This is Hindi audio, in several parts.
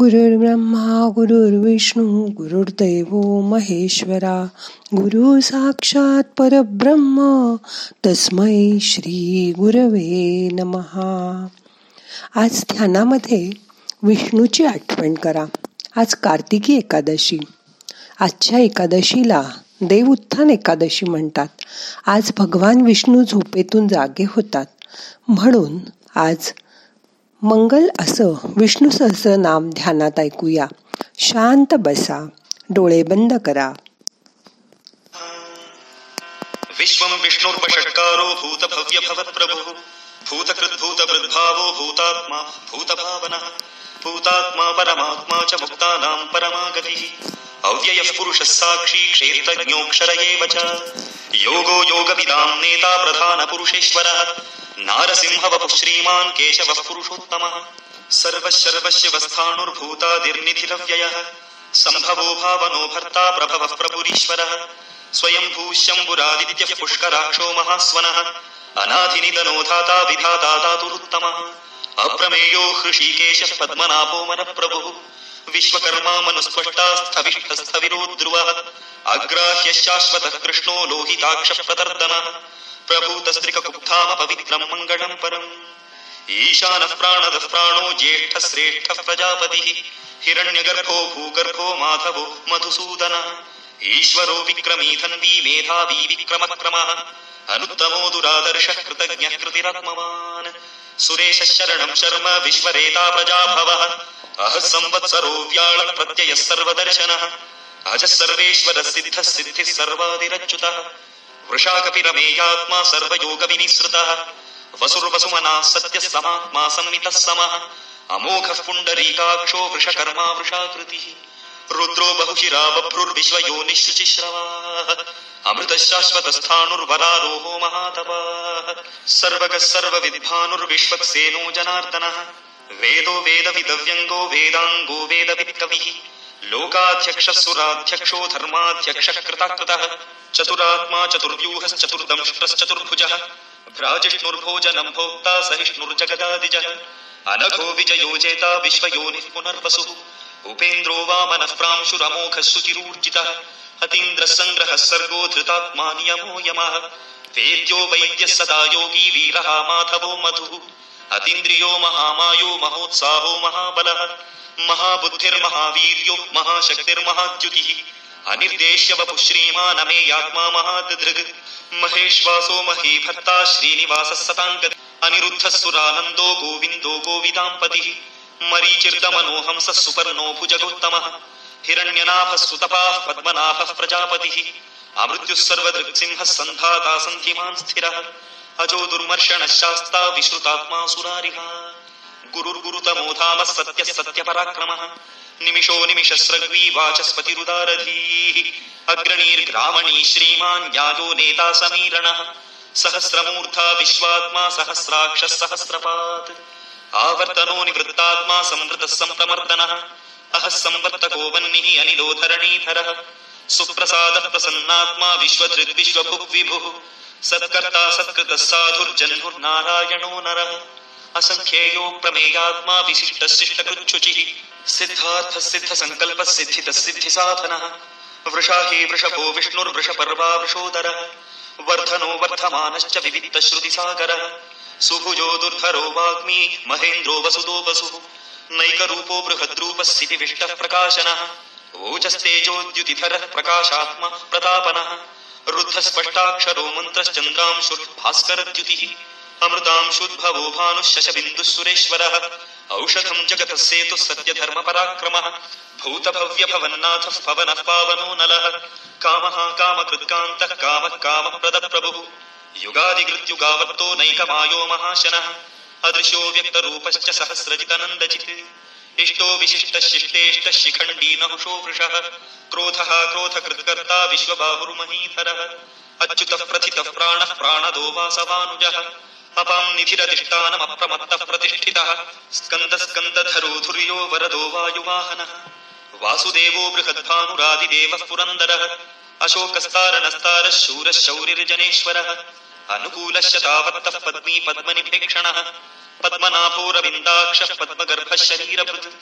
गुरुर्ब्रह्मा गुरुर्विष्णू गुरुर्दैव महेश्वरा गुरु साक्षात परब्रह्म तस्मै श्री गुरवे नमहा आज ध्यानामध्ये विष्णूची आठवण करा. आज कार्तिकी एकादशी. आजच्या एकादशीला देव उत्थान एकादशी म्हणतात. आज भगवान विष्णू झोपेतून जागे होतात. म्हणून आज मंगल असं विष्णू सहस्र नाम ध्यानात ऐकूया. शांत बसा डोळे बंद करा. विश्वं विष्णुर्वषट्कारो भूतभव्य भवत्प्रभुः भूतकृद्भूतभृद्भावो भूतात्मा भूतभावनः भूतात्मा परमात्मा च मुक्तानां परमागतिः अव्ययः पुरुषः साक्षी क्षेत्रज्ञोऽक्षर एव च। योगो योगविदां नेता प्रधानपुरुषेश्वरः नारसिंहवपुः श्रीमान् केशवः पुरुषोत्तमः। सर्वशर्वशिवस्थाणुर्भूतादिर्निधिरव्ययः सम्भवो भावनो भर्ता प्रभवः प्रभुरीश्वरः। स्वयम्भूष्यम्बुरादित्यः पुष्कराक्षो महास्वनः। अनाधिनिधनो धाता विधाता धातुरुत्तमः। अप्रमेयो हृषीकेशः पद्मनाभो मनप्रभुः विश्वकर्मा मनुस्पष्टास्थविष्ठस्थविरो ध्रुवः अग्राह्य शाश्वतः कृष्णो लोहिताक्षः प्रतर्दनः प्रभूतस्त्रिककुब्धाम पवित्रम् मङ्गलम् परम्। ईशानः प्राणदः प्राणो ज्येष्ठः श्रेष्ठः प्रजापतिः हिरण्यगर्भो भूगर्भो माधवो मधुसूदनः। ईश्वरो विक्रमी धन्वी मेधावी विक्रमक्रमः अनुत्तमो दुरादर्शः कृतज्ञः कृतिरत्मवान् सुरेशः शरणम् शर्म विश्वरेता प्रजाभवः अह संवत्सरो व्याळ प्रत्ययः सर्वदर्शनः। अजः सर्वेश्वरः सिद्धः सिद्धिः सर्वादिरच्युतः। वृषाकपिरमेयात्मा सर्वयोगविनिसृतः। वसुर्वसुमना सत्यः समात्मा संमितः समः। अमोघः पुण्डरीकाक्षो वृषकर्मा वृषाकृतिः। रुद्रो बहुशिरा बभ्रुर्विश्वयोनिशुचिश्रवाः अमृतः शाश्वतस्थाणुर्वरारोहो महातपाः। सर्वगः सर्वविद्भानुर्विश्वक्सेनो जनार्दनः। वेदो वेदविदव्यङ्गो वेदाङ्गो वेदवित्कविः लोकाध्यक्षः धर्माध्यक्षः कृताकृतः चतुरात्मा चतुर्व्यूहश्चतुर्दंष्ट्रश्चतुर्भुजः भ्राजिष्णुर्भोजनं भोक्ता सहिष्णुर्जगदादिजः, अनघो विजयो जेता विश्वयोनिः पुनर्वसुः, उपेन्द्रो वामनः प्रांशुरमोघः शुचिरूर्जितः अतीन्द्रः सङ्ग्रहः सर्गो धृतात्मा नियमो यमः, वेद्यो वैद्यः सदा योगी वीरः माधवो मधुः, अतीन्द्रियो महामायो महोत्साहो महाबलः महाबुद्धिर्महावीर्यो महाशक्तिर्महाद्युतिः अनिर्देश्य वपुः श्रीमानमेयात्मा महादधृग् महेश्वासो महीभर्ता श्रीनिवासः सताङ्गत् अनिरुद्धः सुरानन्दो गोविन्दो गोविदाम्पतिः। मरीचिर्दमनोहंसः सुपर्णो भुजगोत्तमः हिरण्यनाभः सुतपाः पद्मनाभः प्रजापतिः। अमृत्युः सर्वदृक्सिंहः सन्धाता सन्धिमान् स्थिरः। अजो दुर्मर्षणः शास्ता विश्रुतात्मा सुरारिः गुरुर्गुरुतमो सत्य सत्य सत्यपराक्रमः। निमिषो निमिषस्रग्वी वाचस्पतिरुदारधीः अग्रणीर्ग्रामणी श्रीमान् याजो नेता समीरणः। सहस्रमूर्धा विश्वात्मा सहस्राक्षः सहस्रपात्। आवर्तनो निवृत्तात्मा संवृतः सम्प्रमर्दनः अहः संवर्तको वह्निः अनिलोधरणीधरः। सुप्रसादः प्रसन्नात्मा विश्वधृग्विश्वभुग्विभुः सत्कर्ता सत्कृतः साधुर्जह्नुर्नारायणो नरः। असङ्ख्येयो प्रमेयात्मा विशिष्टः शिष्टकृच्छुचिः सिद्धार्थः सिद्धसङ्कल्पः सिद्धितः सिद्धिसाधनः वृषा हि वृषभो विष्णुर्वृषपर्वा वृषोदरः। वर्धनो वर्धमानश्च विविक्तश्रुतिसागरः सुभुजो दुर्धरो वाग्मी महेन्द्रो वसुदो वसुः। नैकरूपो बृहद्रूपस्थितिविष्टः प्रकाशनः। ओजस्तेजोद्युतिधरः प्रकाशात्मा प्रतापनः। रुद्धस्पष्टाक्षरो मन्त्रश्चन्द्रांशुर्भास्करद्युतिः। अमृतांशुद्भवो भानुः सुरेश्वरः औषधं जगतः सेतुः सत्यधर्मपराक्रमः। भूतभव्यभवन्नाथः पवनः पावनो नलः। कामः कामकृत्कान्तः कामः कामप्रदप्रभुः। युगादिकृत्युगावर्तो नैकमायो महाशनः। अदृशो व्यक्तरूपश्च सहस्रजितनन्दजित्। इष्टो विशिष्टशिष्टेष्टः शिखण्डी नहुषो वृषः। क्रोधः क्रोधकृत्कर्ता विश्वबाहुर्महीधरः। अच्युतः प्रथितः प्राणः प्राणदो वासवानुजः। अपां निधिरधिष्ठानमप्रमत्तः प्रतिष्ठितः स्कन्दस्कन्दधरो धुर्यो वरदो वायुवाहनः। वासुदेवो बृहद्भानुरादिदेवः पुरन्दरः। अशोकस्तारणस्तारः शूरः शौरिर्जनेश्वरः तावत्तः पद्मी पद्मनिपेक्षणः पद्मनाभोरविन्दाक्षः पद्मगर्भः शरीरभृत्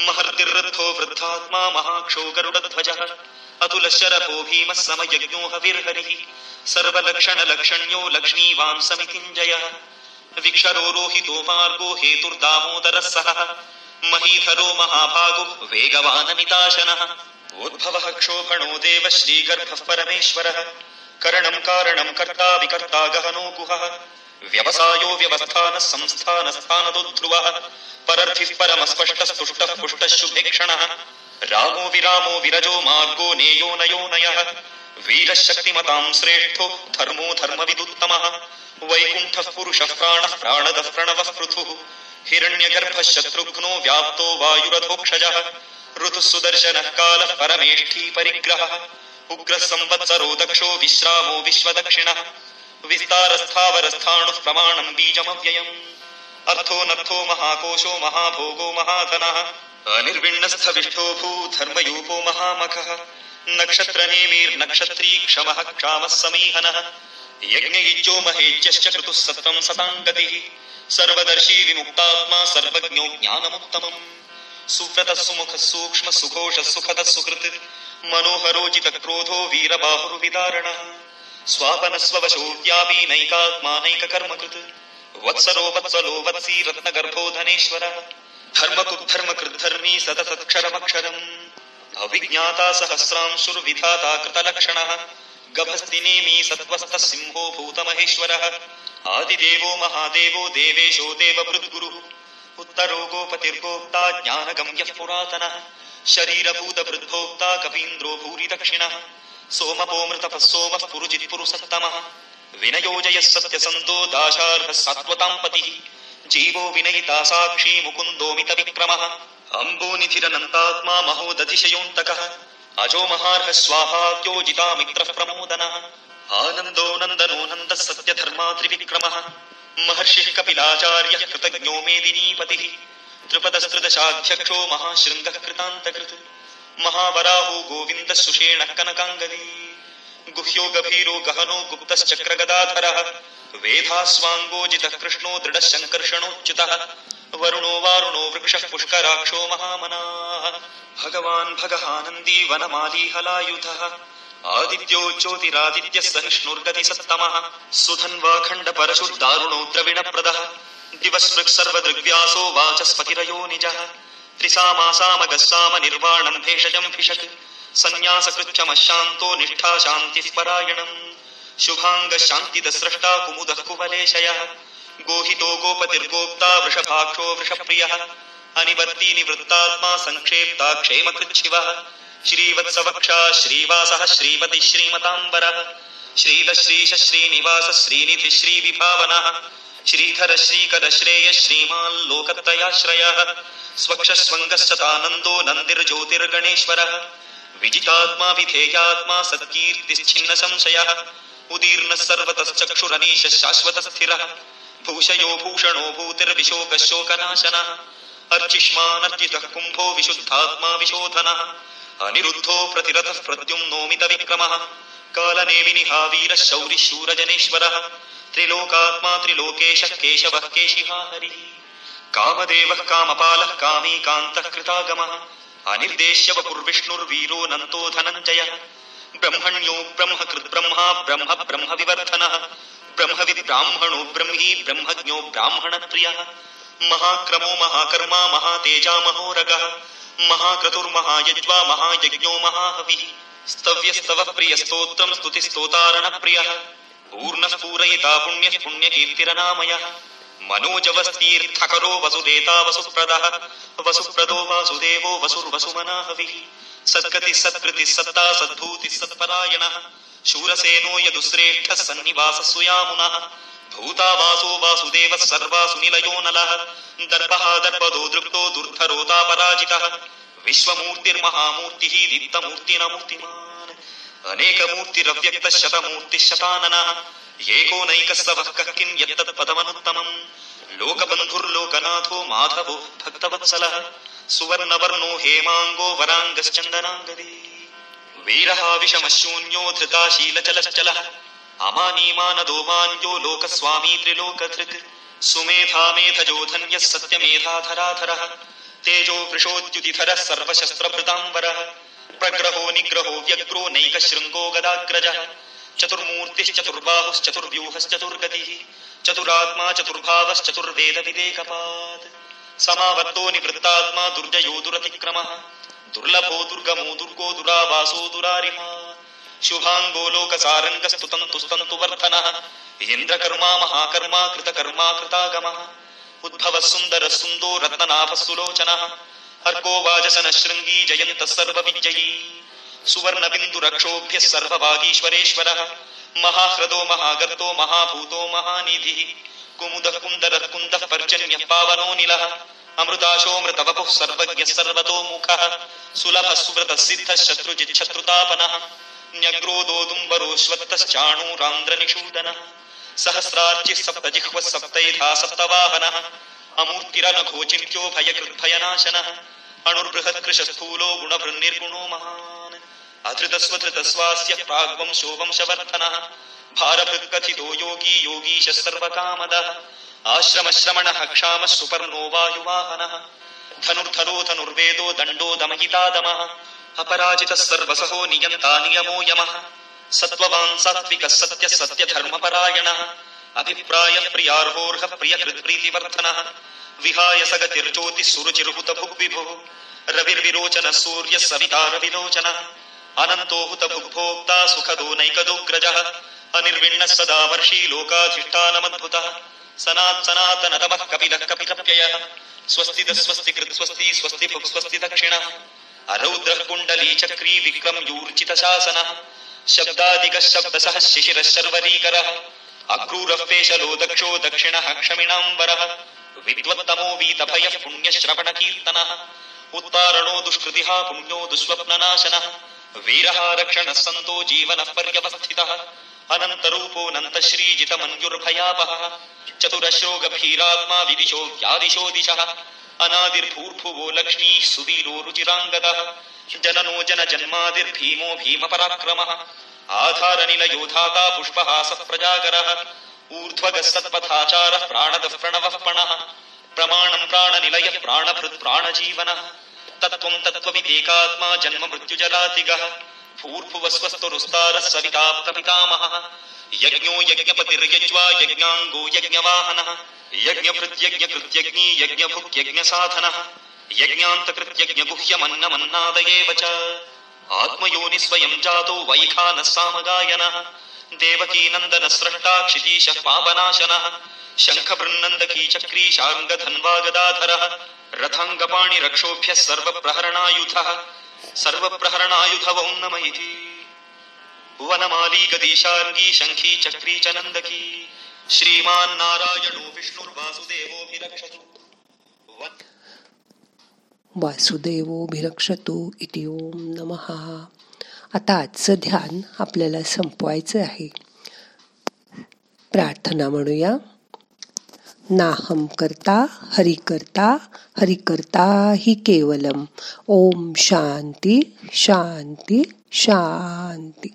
महर्तिरथो वृद्धात्मा महाक्षो गरुडध्वजः। अतुलशरभो भीमः समयज्ञो हविर्हरिः सर्वलक्षणलक्षण्यो लक्ष्मीवान् समितिञ्जयः विक्षरो रोहितो मार्गो हेतुर्दामोदरः सह महीधरो महाभागो वेगवानमिताशनः। उद्भवः क्षोभणो देव श्रीगर्भः परमेश्वरः। करणं कारणं कर्ता विकर्ता गहनो गुहः। व्यवसायो व्यवस्थान व्यवस्थानः संस्थानस्थानदो ध्रुवः परर्थिः परमस्पष्टस्तुष्टः पुष्टः शुभेक्षणः रामो विरामो विरजो मार्गो नेयो नयो नयः। वीरः शक्तिमतां श्रेष्ठो धर्मो धर्मविदुत्तमः। वैकुण्ठः पुरुषः प्राणः प्राणदः प्रणवः पृथुः। हिरण्यगर्भः शत्रुघ्नो व्याप्तो वायुरथोक्षजः। ऋतुः सुदर्शनः कालः परमेष्ठी परिग्रहः उग्रः संवत्सरो दक्षो विश्रामो विश्वदक्षिणः। विस्तारस्थावरस्थाणुप्रमाणम् बीजमव्ययम्। अर्थो नर्थो महाकोशो महाभोगो महाधनः। अनिर्विण्णस्थविष्ठो भूधर्मयूपो महामखः। नक्षत्रनेमीर्नक्षत्री क्षमः क्षामः समीहनः। यज्ञयिज्यो महेज्यश्च क्रतुः सततं सतां गतिः। सर्वदर्शी विमुक्तात्मा सर्वज्ञो ज्ञानमुत्तमम्। सुव्रतः सुमुखः सूक्ष्म सुघोषः सुखदः सुकृत्। मनोहरोजितक्रोधो वीरबाहुर्विदारणः। स्वापनस्ववशोऽव्यापी नैकात्मा नैककर्मकृत् वत्सरो वत्सलो वत्सी रत्नगर्भो धनेश्वरः। धर्मकुद्धर्मकृद्धर्मी सतसत्क्षरमक्षरम्। अविज्ञाता सहस्रांशुर्विधाता कृतलक्षणः। गभस्तिनेमी सत्त्वस्थः सिंहो भूतमहेश्वरः। आदिदेवो महादेवो देवेशो देवभृद्गुरुः। उत्तरो गोपतिर्गोप्ता ज्ञानगम्यः पुरातनः। शरीरभूतभृद्भोक्ता कपीन्द्रो भूरि दक्षिणः सोमपोमृतपः सोमः विनयोजयः सत्यसन्तो दाशार्हः सात्वतां पतिः जीवो विनयिता साक्षी मुकुन्दोमितविक्रमः अम्बोनिधिरनन्तात्मा महोदतिशयोऽन्तकः अजो महार्ह स्वाहाद्योजितामित्रः प्रमोदनः आनन्दो नन्दनो नन्दः सत्यधर्मा त्रिविक्रमः महर्षिः कपिलाचार्यः कृतज्ञो मेदिनीपतिः। त्रिपदस्त्रिदशाध्यक्षो महाशृङ्गः कृतान्तकृत्। महावराहो गोविन्दः सुषेण कनकाङ्गदी गुह्यो गभीरो गहनो गुप्तश्चक्रगदाधरः। वेधास्वाङ्गोजितः कृष्णो दृढः शङ्कर्षणोच्युतः वरुणो वारुणो वृक्षः पुष्कराक्षो महामनाः। भगवान् भगहानन्दी वनमाली आदित्यो ज्योतिरादित्यः सहिष्णुर्गतिसत्तमः सुधन्वाखण्डपरशुर्दारुणो द्रविणप्रदः। दिवस्पृक् सर्वदृग्व्यासो वाचस्पतिरयो निजः। त्रिसामासामगः साम निर्वाणम् भेषजम् भिषक्। सन्न्यासकृच्छमशान्तो निष्ठा शान्तिः परायणम् शुभाङ्ग शान्तिदस्रष्टा कुमुदः कुवलेशयः। गोहितो गोपतिर्गोप्ता वृषभाक्षो वृषप्रियः। अनिवर्ती निवृत्तात्मा सङ्क्षेप्ता क्षेमकृच्छिवः। श्रीवत्सवक्षा श्रीवासः श्रीपति श्रीमताम्बरः श्रीदश्रीश श्रीनिवास श्रीनिधि श्रीविभावनः श्रीधर श्रीकर श्रेय श्रीमान् लोकत्रयाश्रयः स्वक्षस्वङ्गश्चतानन्दो नन्दिर्ज्योतिर्गणेश्वरः विजितात्मा विधेयात्मा सत्कीर्तिश्छिन्न संशयः उदीर्णः सर्वतश्चक्षुरनीश शाश्वतस्थिरः भूषयो भूषणो भूतिर्विशोकशोकनाशनः अर्चिष्मानर्चितः कुम्भो विशुद्धात्मा विशोधनः, अनिरुद्धो प्रतिरथः प्रद्युम्नोमित विक्रमः कालनेमिनिहा वीरः शौरिः शूरजनेश्वरः त्रिलोकात्मा त्रिलोकेशः केशवः केशिहा हरिः। कामदेवः कामपालः कामीकान्तः कृतागमः। अनिर्देश्य वपुर्विष्णुर्वीरो नन्तो धनञ्जयः। ब्रह्मण्यो ब्रह्म कृद्ब्रह्मा ब्रह्म ब्रह्म विवर्धनः ब्रह्मविद् ब्राह्मणो ब्रह्मी ब्रह्मज्ञो ब्राह्मणप्रियः। महाक्रमो महाकर्मा महातेजा महोरगः। महाक्रतुर्महायज्वा महायज्ञो महाहविः। स्तव्यस्तवः प्रियस्तोत्रम् स्तुतिस्तोतारणप्रियः। पूर्णः पूरयिता पुण्यः पुण्यकीर्तिरनामयः मनोजवस्तीर्थकरो वसुदेता वसुप्रदः। वसुप्रदो वासुदेवो वसुर्वसुमनाहविः। सद्गतिः सत्कृतिः सत्ता सद्भूतिः सत्परायणः। शूरसेनो यदुश्रेष्ठः सन्निवासः सुयामुनः भूतावासो वासुदेवः सर्वासु निलयो नलः। दर्पः दर्पदो दृप्तो दुर्धरोतापराजितः विश्वमूर्तिर्महामूर्तिः दीप्तमूर्तिनमूर्तिमान् मूर्तिमान् शतमूर्तिः शताननः एको नैकस्तवः कः यत्तत्पदमनुत्तमम् लोकबन्धुर्लोकनाथो माधवो भक्तवत्सलः सुवर्णवर्णो हेमाङ्गो वराङ्गश्चन्दनाङ्गदी वीरः विषमशून्यो धृताशीलचलश्चलः अमानीमानदो मान्यो लोकस्वामी त्रिलोकधृक् सुमेधा मेधजो धन्यः सत्यमेधाधराधरः तेजो वृषोद्युतिधरः सर्वशस्त्रभृताम्बरः प्रग्रहो निग्रहो व्यग्रो नैकशृङ्गो गदाग्रजः। चतुर्मूर्तिश्चतुर्बाहुश्चतुर्व्यूहश्चतुर्गतिः चतुरात्मा चतुर्भावश्चतुर्वेदविदेकपात् समावर्तो निवृत्तात्मा दुर्जयो दुरतिक्रमः। दुर्लभो दुर्गमो दुर्गो दुरावासो दुरारिः। शुभाङ्गो लोकसारङ्गस्तुतन्तुस्तन्तु वर्धनः। इन्द्रकर्मा महाकर्मा कृतकर्मा कृतागमः। उद्भवः सुन्दरः सुन्दो रत्ननाभः सुलोचनः अर्को वाजसन शृङ्गी जयन्तः सर्वविजयी सुवर्णबिन्दुरक्षोभ्यः सर्वभागीश्वरेश्वरः। महाह्रदो, महागर्तो, महाभूतो, महानिधि। कुमुद कुंदर कुंद पर्जन्य, पावनो निल। अमृताशो महानिधिः कुमुदः कुन्दरः कुन्दः पर्जन्यः पावनोऽनिलः अमृताशोऽमृतवपुः सर्वज्ञः सर्वतोमुखः सुलभः सुव्रतः सिद्धः शत्रुजिच्छत्रुतापनः न्यग्रोदोदुम्बरोऽश्वत्तश्चाणूरान्द्रनिषूदनः सहस्रार्चिः, सप्तजिह्वः, सप्तैधा, सप्तवाहनः। अमूर्तिरनघोचिन्त्यो भयकृद्भयनाशनः अणुर्बृहत्कृशस्थूलो गुणभृन्निर्गुणो महान्। अधृतस्वधृतस्वास्य प्राग्वंशो वंशवर्धनः भारभृत्कथितो योगी योगीशः सर्वकामदः। आश्रमश्रमणः क्षामः सुपर्णो वायुवाहनः धनुर्धरो धनुर्वेदो दण्डो दमहितादमः अपराजितः सर्वसहो नियन्ता नियमो यमः। सत्त्ववान् सात्विकः सत्यः सत्यधर्मपरायणः అభిప్రాయ ప్రియార్హోర్హ ప్రియ ప్రీతివర్ధన విహాయ సగతిర్జ్యోతి సురుచిరుహుత భుగ్విభు రవిర్విరోచన సూర్య సవితార విరోచన అనంతోహుత భుగ్భోక్తా సుఖదో నైకదోగ్రజ అనిర్విణ్ణ సదా వర్షీ లోకాధిష్టానమద్భుత. సనాత్ సనాతన తమ కపిల కపిలప్యయ. స్వస్తిద స్వస్తి కృత్ స్వస్తి స్వస్తి భుక్ స్వస్తి దక్షిణ. అరౌద్ర కుండలీ చక్రీ విక్రమ్ యూర్చిత శాసన. శబ్దాదిక శబ్ద సహ శిశిర శర్వరీకర पेशलो दक्षो दक्षिणः क्षमिणाम्बरः। विद्वत्तमो वीतभयः पुण्यश्रवणकीर्तनः। उत्तारणो दुष्कृतिः, पुण्यो दुःस्वप्ननाशनः। वीरः रक्षणः सन्तो जीवनः पर्यवस्थितः। अनन्तरूपोऽनन्तश्रीजितमन्युर्भयापहः चतुरश्रो गभीरात्मा विदिशो व्यादिशो दिशः। अनादिर्भूर्भुवो लक्ष्मीः सुवीरो रुचिराङ्गदः जननो जनजन्मादिर्भीमो भीमपराक्रमः। आधारनिलयो धाता पुष्पहासः प्रजागरः ऊर्ध्वगः सत्पथाचारः प्राणदः प्रणवः पणः, प्रमाणम् प्राणनिलयः प्राणभृत् प्राणजीवनः, तत्त्वम् तत्त्वविदेकात्मा जन्म मृत्युजरातिगः भूर्भुवस्वस्तुरुस्तारः सविता प्रपितामहः यज्ञो यज्ञपतिर्यज्वा यज्ञाङ्गो यज्ञवाहनः यज्ञभृत्यज्ञकृत्यज्ञी यज्ञभुक्यज्ञसाधनः यज्ञान्तकृत्यज्ञगुह्यमन्नमन्नादयेव च। आत्मयोनि स्वयं जातो वैखानः सामगायनः देवकी नन्दन स्रष्टा क्षितीशः पापनाशनः। शङ्खबृन्नन्दकी चक्री शार्ङ्गधन्वा गदाधरः रथाङ्गपाणिरक्षोभ्यः सर्वप्रहरणायुधः। सर्वप्रहरणायुधवौ नम इति। भुवनमाली गदीशार्गी शङ्खी चक्री च नन्दकी। श्रीमान् वासुदेवोभिरक्षतु इति ओम नमः. आता आजचं ध्यान आपल्याला संपवायचं आहे. प्रार्थना म्हणूया. नाहम करता हरि करता हरि करता हि केवलम. ओम शांती शांती शांती.